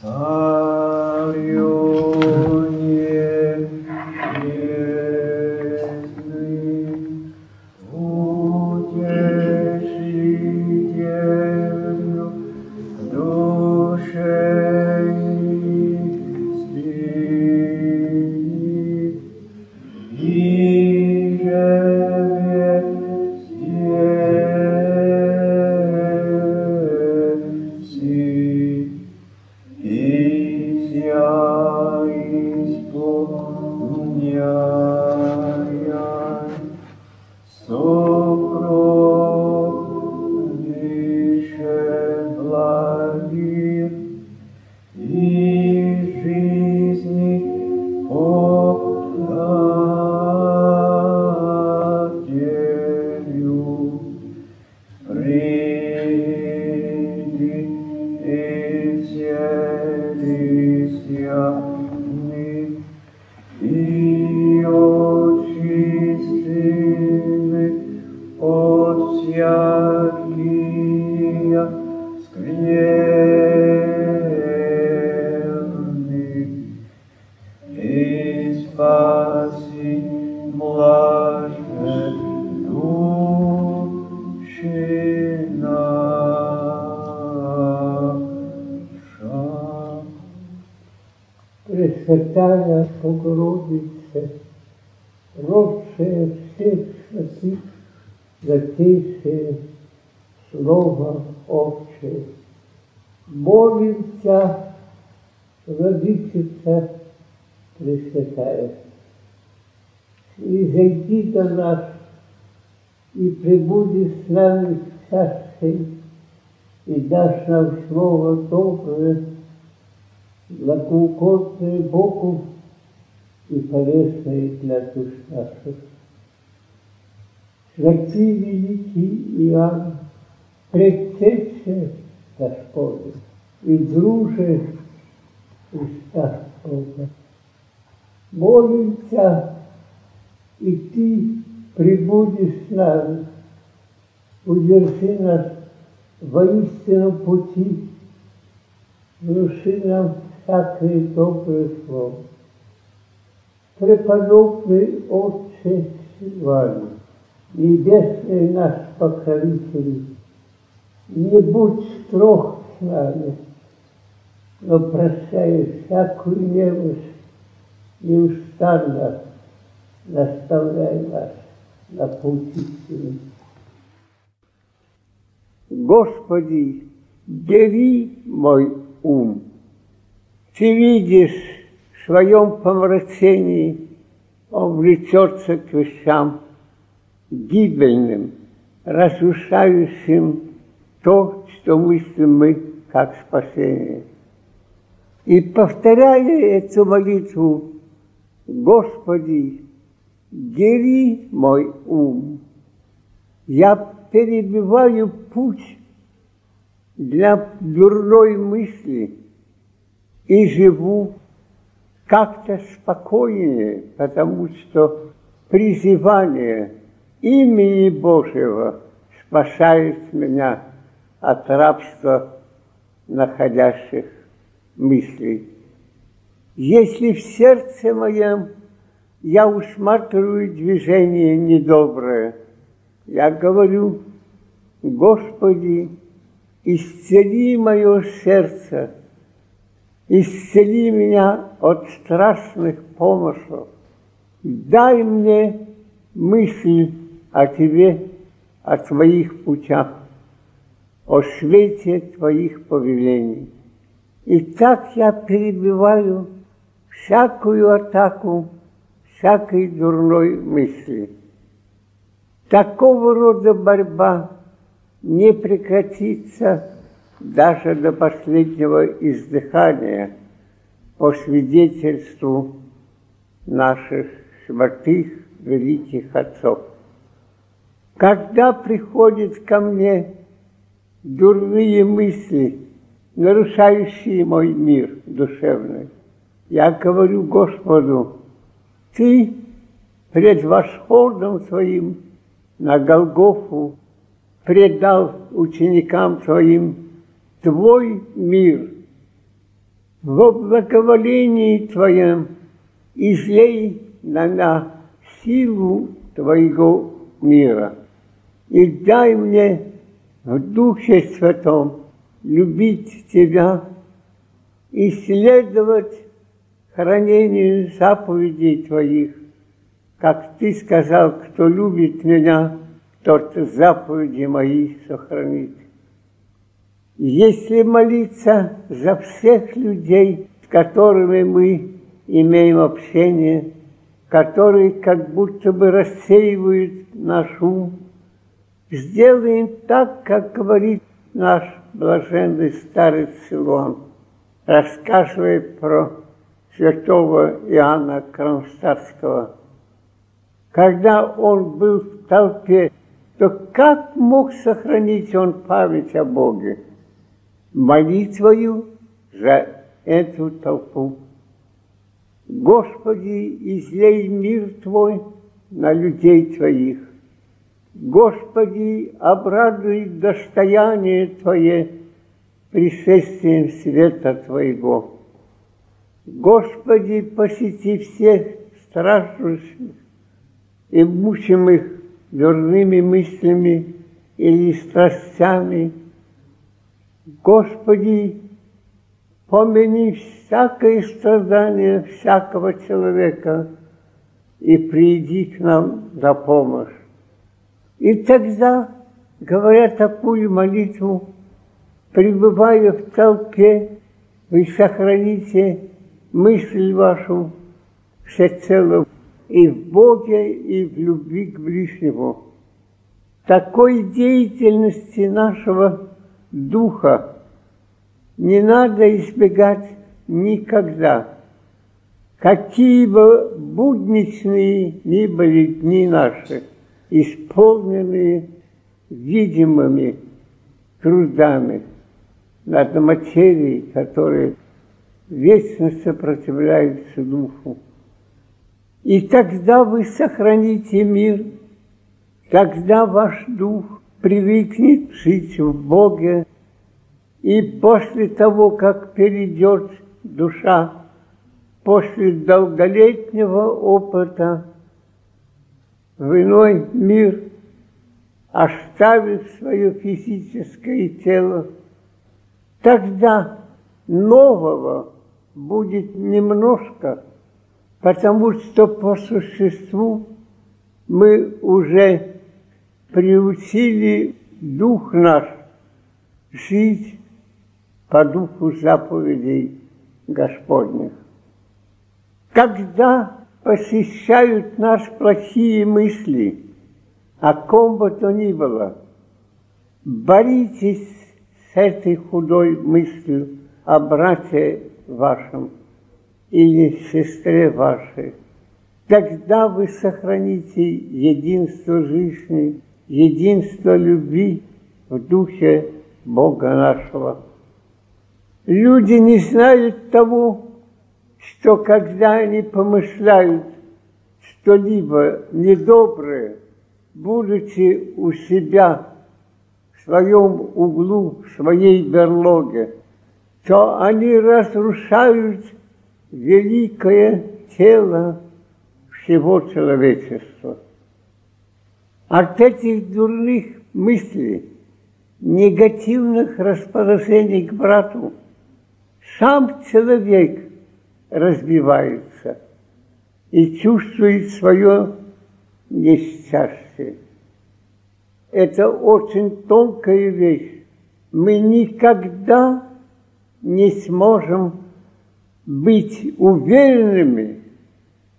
Sario. Святых, затейшее Слово Отче, молимся, Владычица Пресвятая, и зайди до нас, и пребуди с нами в царстве, и дашь нам Слово доброе, благоугодное Богу и полезное для душ наших. Святый великий Иоанн, предтече Господа и друже уста Бога. Молимся, и Ты прибудешь с нами, удержи нас воистину пути, внуши нам всякое доброе слово. Преподобный Отче Сильваний, Небесный наш покровитель, не будь строг с нами, но прощай всякую немощь, неустанно наставляй нас на путь истины. Господи, бери мой ум. Ты видишь, в своем помрачении он влечется к вещам гибельным, разрушающим то, что мыслим мы как спасение. И повторяя эту молитву, Господи, бери мой ум, я перебиваю путь для дурной мысли и живу как-то спокойнее, потому что призывание имени Божьего спасает меня от рабства находящих мыслей. Если в сердце моем я усматриваю движение недоброе, я говорю, Господи, исцели мое сердце, исцели меня от страшных помыслов, дай мне мысль о Тебе, о Твоих путях, о свете Твоих повелений. И так я перебиваю всякую атаку всякой дурной мысли. Такого рода борьба не прекратится даже до последнего издыхания по свидетельству наших святых великих отцов. Когда приходят ко мне дурные мысли, нарушающие мой мир душевный, я говорю Господу, Ты пред восходом Своим на Голгофу предал ученикам Твоим Твой мир, во благоволении Твоем излей на нас силу Твоего мира. И дай мне в Духе Святом любить Тебя и следовать хранению заповедей Твоих. Как Ты сказал, кто любит Меня, тот заповеди Мои сохранит. Если молиться за всех людей, с которыми мы имеем общение, которые как будто бы рассеивают наш ум, сделаем так, как говорит наш блаженный старец Силуан, рассказывая про святого Иоанна Кронштадтского. Когда он был в толпе, то как мог сохранить он память о Боге? Молитвою за эту толпу. Господи, излей мир Твой на людей Твоих. Господи, обрадуй достояние Твое пришествием света Твоего. Господи, посети всех страждущих и мучимых дурными мыслями или страстями. Господи, помяни всякое страдание всякого человека и приди к нам на помощь. И тогда, говоря такую молитву, пребывая в толпе, вы сохраните мысль вашу всецело и в Боге, и в любви к ближнему. Такой деятельности нашего духа не надо избегать никогда. Какие бы будничные ни были дни наши, исполненные видимыми трудами над материей, которые вечно сопротивляются духу. И тогда вы сохраните мир, тогда ваш дух привыкнет жить в Боге, и после того, как перейдет душа, после долголетнего опыта в иной мир, оставив свое физическое тело, тогда нового будет немножко, потому что по существу мы уже приучили дух наш жить по духу заповедей Господних. Когда посещают нас плохие мысли, о ком бы то ни было, боритесь с этой худой мыслью о брате вашем или сестре вашей. Тогда вы сохраните единство жизни, единство любви в духе Бога нашего. Люди не знают того, что когда они помышляют что-либо недоброе, будучи у себя в своем углу, в своей берлоге, то они разрушают великое тело всего человечества. От этих дурных мыслей, негативных расположений к брату – сам человек разбивается и чувствует свое несчастье. Это очень тонкая вещь. Мы никогда не сможем быть уверенными,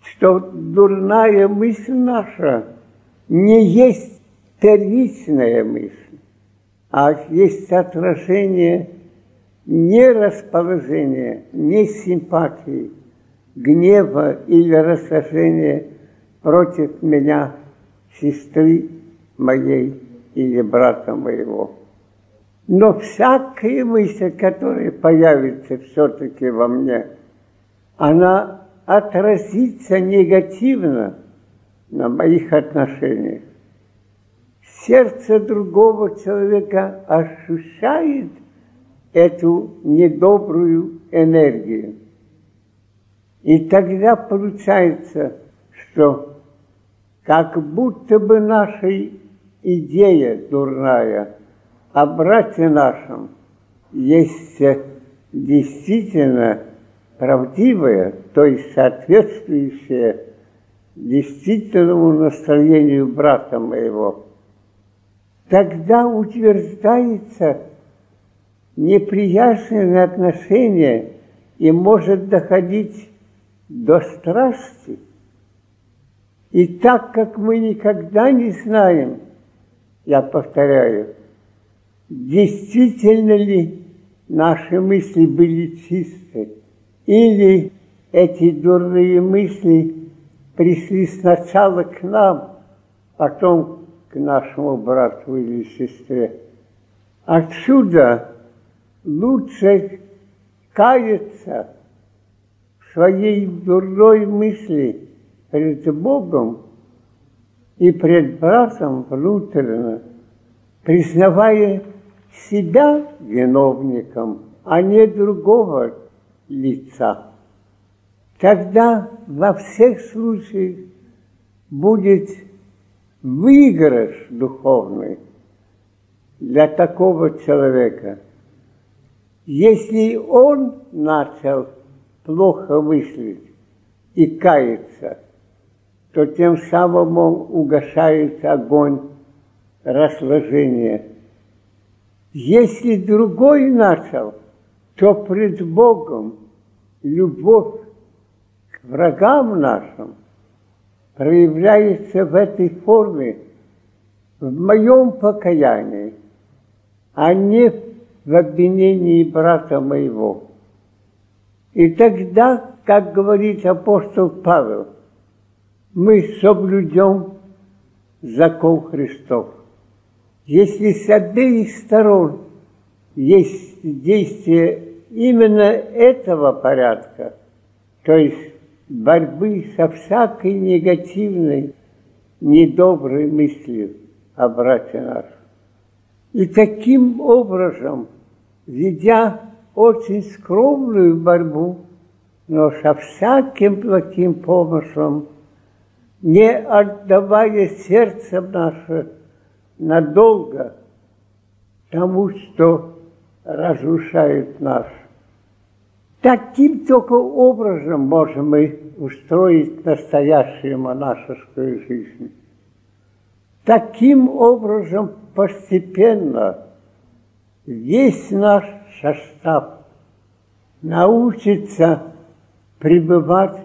что дурная мысль наша не есть первичная мысль, а есть отражение не расположения, не симпатии, гнева или рассажения против меня, сестры моей или брата моего. Но всякая мысль, которая появится все-таки во мне, она отразится негативно на моих отношениях. Сердце другого человека ощущает – эту недобрую энергию. И тогда получается, что как будто бы наша идея дурная о брате нашем есть действительно правдивая, то есть соответствующая действительному настроению брата моего, тогда утверждается неприязненное отношение и может доходить до страсти. И так как мы никогда не знаем, я повторяю, действительно ли наши мысли были чисты, или эти дурные мысли пришли сначала к нам, потом к нашему брату или сестре. Отсюда лучше каяться в своей дурной мысли пред Богом и пред братом внутренно, признавая себя виновником, а не другого лица. Тогда во всех случаях будет выигрыш духовный для такого человека. Если он начал плохо мыслить и каяться, то тем самым он угошает огонь расложения. Если другой начал, то пред Богом любовь к врагам нашим проявляется в этой форме в моем покаянии, а не в обвинении брата моего. И тогда, как говорит апостол Павел, мы соблюдем закон Христов. Если с обеих сторон есть действие именно этого порядка, то есть борьбы со всякой негативной, недоброй мыслью о брате нашем. И таким образом, ведя очень скромную борьбу, но со всяким плохим помыслом, не отдавая сердце наше надолго тому, что разрушает нас. Таким только образом можем мы устроить настоящую монашескую жизнь. Таким образом постепенно весь наш состав научится пребывать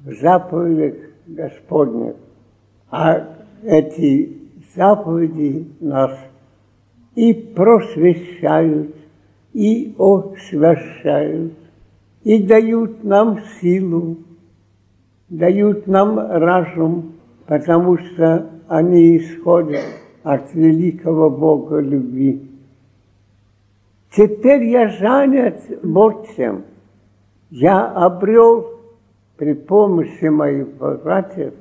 в заповедях Господних. А эти заповеди нас и просвещают, и освящают, и дают нам силу, дают нам разум, потому что они исходят от великого Бога любви. Теперь я занят Божьим. Я обрел при помощи моих братьев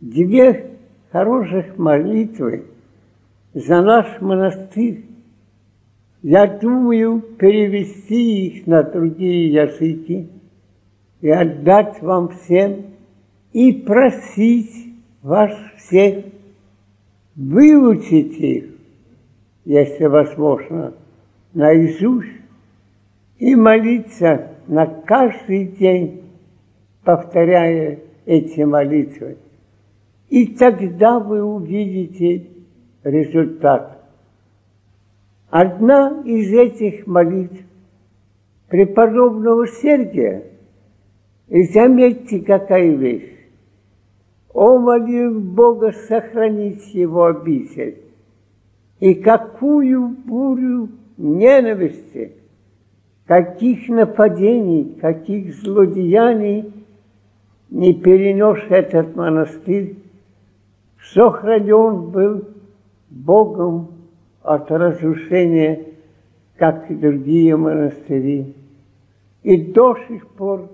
две хороших молитвы за наш монастырь. Я думаю перевести их на другие языки и отдать вам всем и просить вас всех выучить их, если возможно, наизусть и молиться на каждый день, повторяя эти молитвы. И тогда вы увидите результат. Одна из этих молитв преподобного Сергия, и заметьте, какая вещь, о, молил Бога сохранить его обитель, и какую бурю ненависти, каких нападений, каких злодеяний не перенес этот монастырь, сохранен был Богом от разрушения, как и другие монастыри. И до сих пор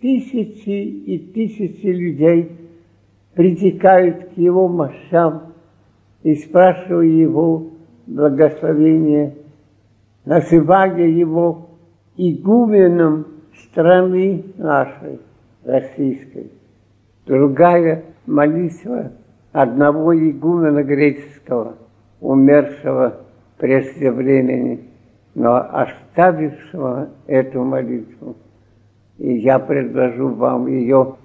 тысячи и тысячи людей притекают к его мощам и спрашивают его благословения, называя его игуменом страны нашей, российской. Другая молитва одного игумена греческого, умершего прежде времени, но оставившего эту молитву. И я предложу вам ее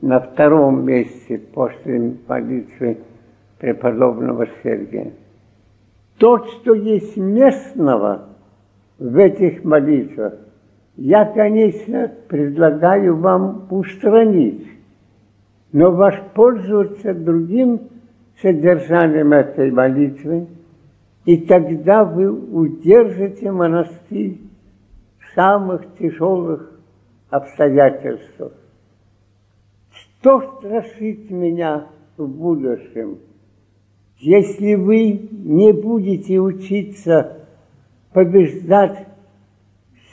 на втором месте после молитвы преподобного Сергия. То, что есть местного в этих молитвах, я, конечно, предлагаю вам устранить, но воспользоваться другим содержанием этой молитвы, и тогда вы удержите монастырь в самых тяжелых обстоятельствах. Что страшит меня в будущем? Если вы не будете учиться побеждать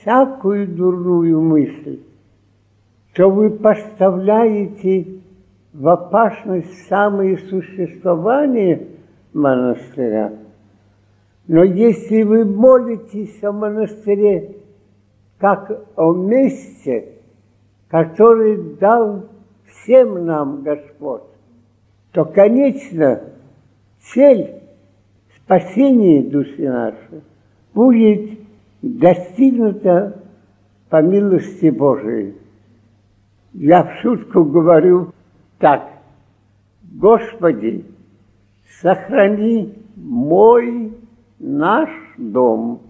всякую дурную мысль, то вы поставляете в опасность самое существование монастыря. Но если вы молитесь о монастыре как о месте, который дал всем нам Господь, то, конечно, цель спасения души нашей будет достигнута по милости Божией. Я в шутку говорю так. Господи, сохрани мой наш дом.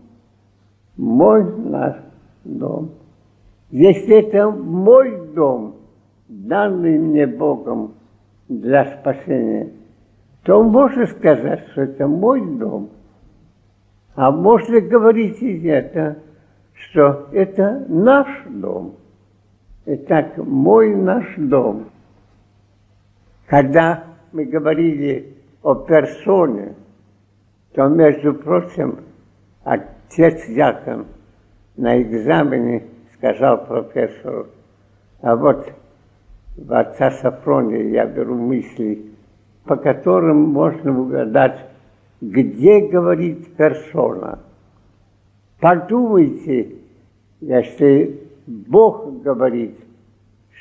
Мой наш дом. Если это мой дом, данный мне Богом для спасения, то можно сказать, что это мой дом. А можно говорить и это, что это наш дом. Итак, мой наш дом. Когда мы говорили о персоне, то, между прочим, отец Яков на экзамене сказал профессору, а вот в отца Сафрония я беру мысли, по которым можно угадать, где говорит персона. Подумайте, если Бог говорит,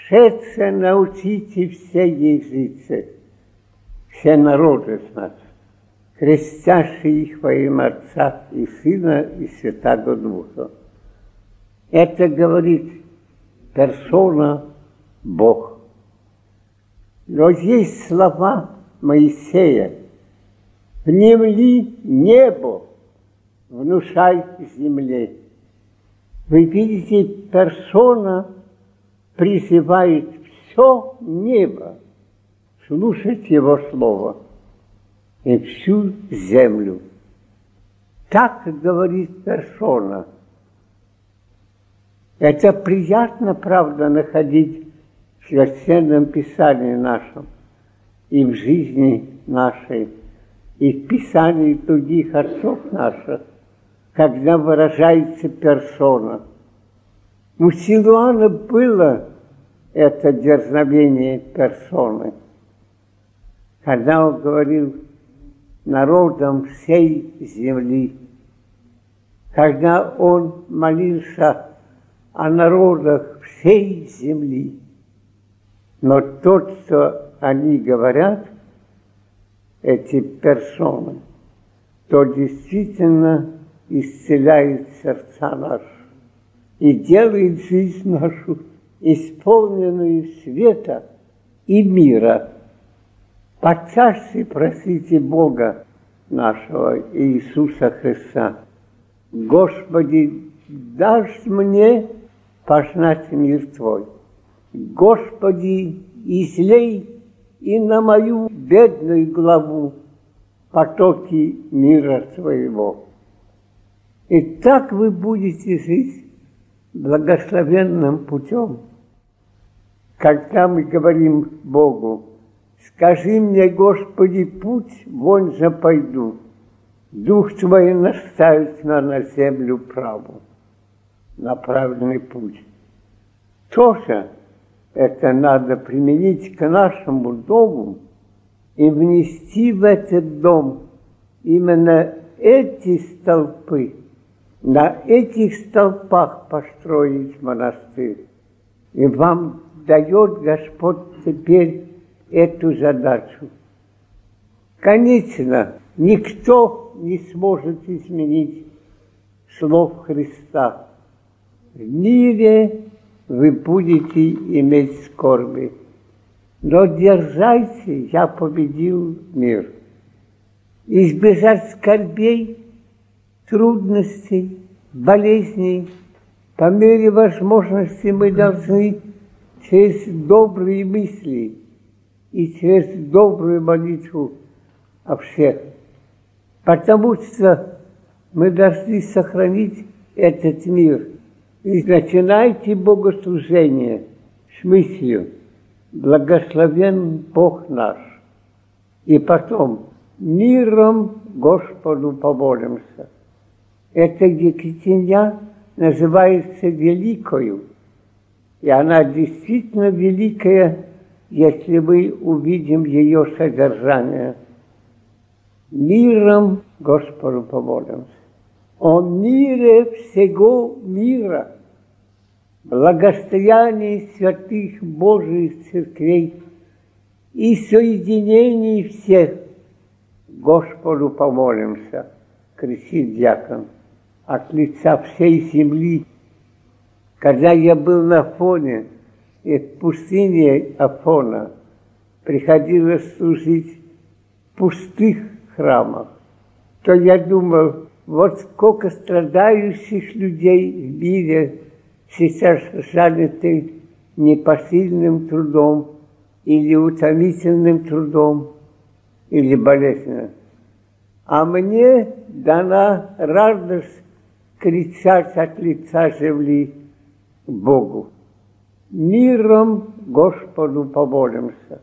шедше научите все языцы, все народы нас, крестящие их во имя Отца и Сына и Святого Духа. Это говорит персона Бог. Но есть слова Моисея. Внемли небо, внушай земле. Вы видите, персона призывает все небо слушать его слово и всю землю. Так говорит персона. Это приятно, правда, находить в Священном Писании нашем и в жизни нашей, и в Писании других отцов наших, когда выражается персона. У Силуана было это дерзновение персоны, когда он говорил народом всей земли, когда он молился о народах всей земли. Но тот, что они говорят, эти персоны, то действительно исцеляет сердца наши и делает жизнь нашу исполненную света и мира. Почаще просите Бога нашего Иисуса Христа. Господи, дашь мне познать мир Твой. Господи, излей и на мою бедную главу потоки мира своего. И так вы будете жить благословенным путем. Когда мы говорим Богу, скажи мне, Господи, путь, вон же пойду, Дух Твой наставит на, на землю праву, на правильный путь. Тоже это надо применить к нашему дому и внести в этот дом именно эти столпы, на этих столпах построить монастырь. И вам дает Господь теперь эту задачу. Конечно, никто не сможет изменить слов Христа. В мире вы будете иметь скорби. Но держайте, я победил мир. Избежать скорбей, трудностей, болезней, по мере возможности мы должны через добрые мысли и через добрую молитву о всех. Потому что мы должны сохранить этот мир. И начинайте богослужение с мыслью «Благословен Бог наш». И потом «Миром Господу помолимся». Эта Екатерина называется Великою. И она действительно великая, если мы увидим ее содержание. Миром Господу помолимся. О мире всего мира, благостоянии святых Божьих церквей и соединении всех Господу помолимся, кричит дьякон от лица всей земли. Когда я был на фоне, и в пустыне Афона приходилось служить в пустых храмах, то я думал, вот сколько страдающих людей в мире сейчас заняты непосильным трудом или утомительным трудом, или болезненным. А мне дана радость кричать от лица земли Богу. Миром Господу помолимся.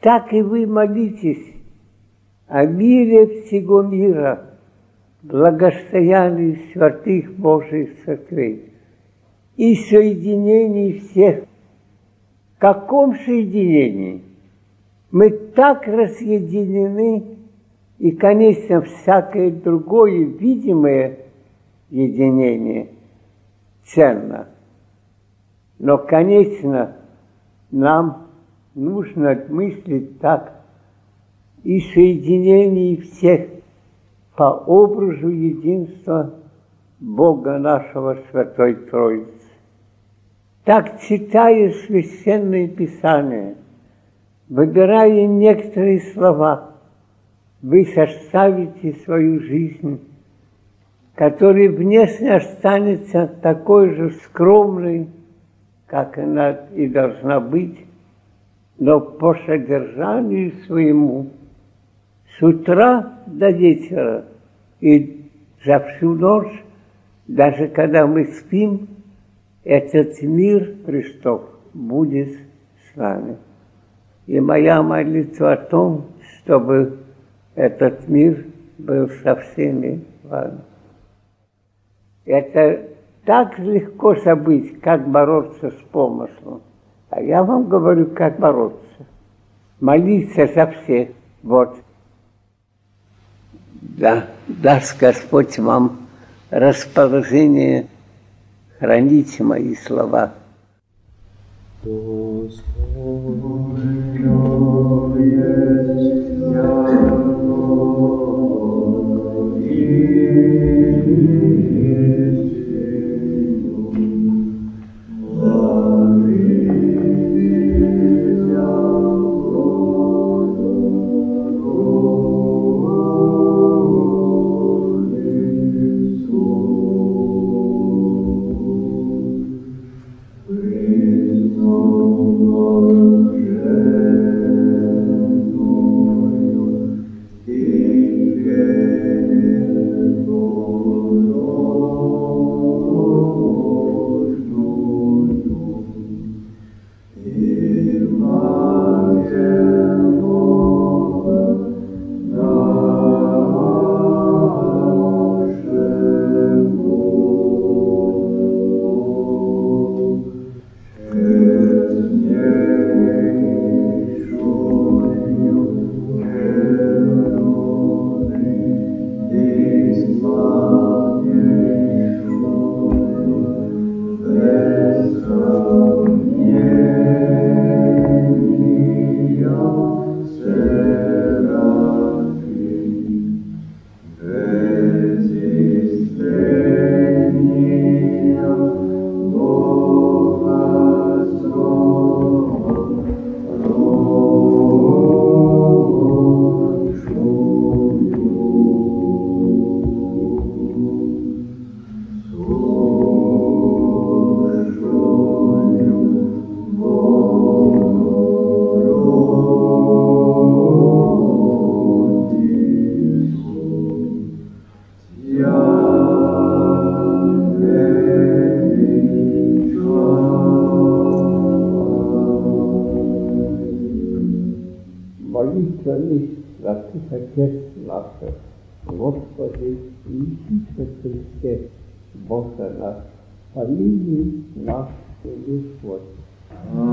Так и вы молитесь о мире всего мира, благостоянии святых Божьих церквей и соединении всех. В каком соединении? Мы так разъединены, и, конечно, всякое другое видимое единение ценно. Но, конечно, нам нужно мыслить так и соединение всех по образу единства Бога нашего Святой Троицы. Так, читая Священное Писание, выбирая некоторые слова – вы составите свою жизнь, которая внешне останется такой же скромной, как она и должна быть, но по содержанию своему с утра до вечера и за всю ночь, даже когда мы спим, этот мир Христов будет с нами. И моя молитва о том, чтобы этот мир был со всеми вами. Это так легко забыть, как бороться с помыслом. А я вам говорю, как бороться. Молиться за всех. Вот. Да, даст Господь вам расположение хранить мои слова. Господь, what? Uh,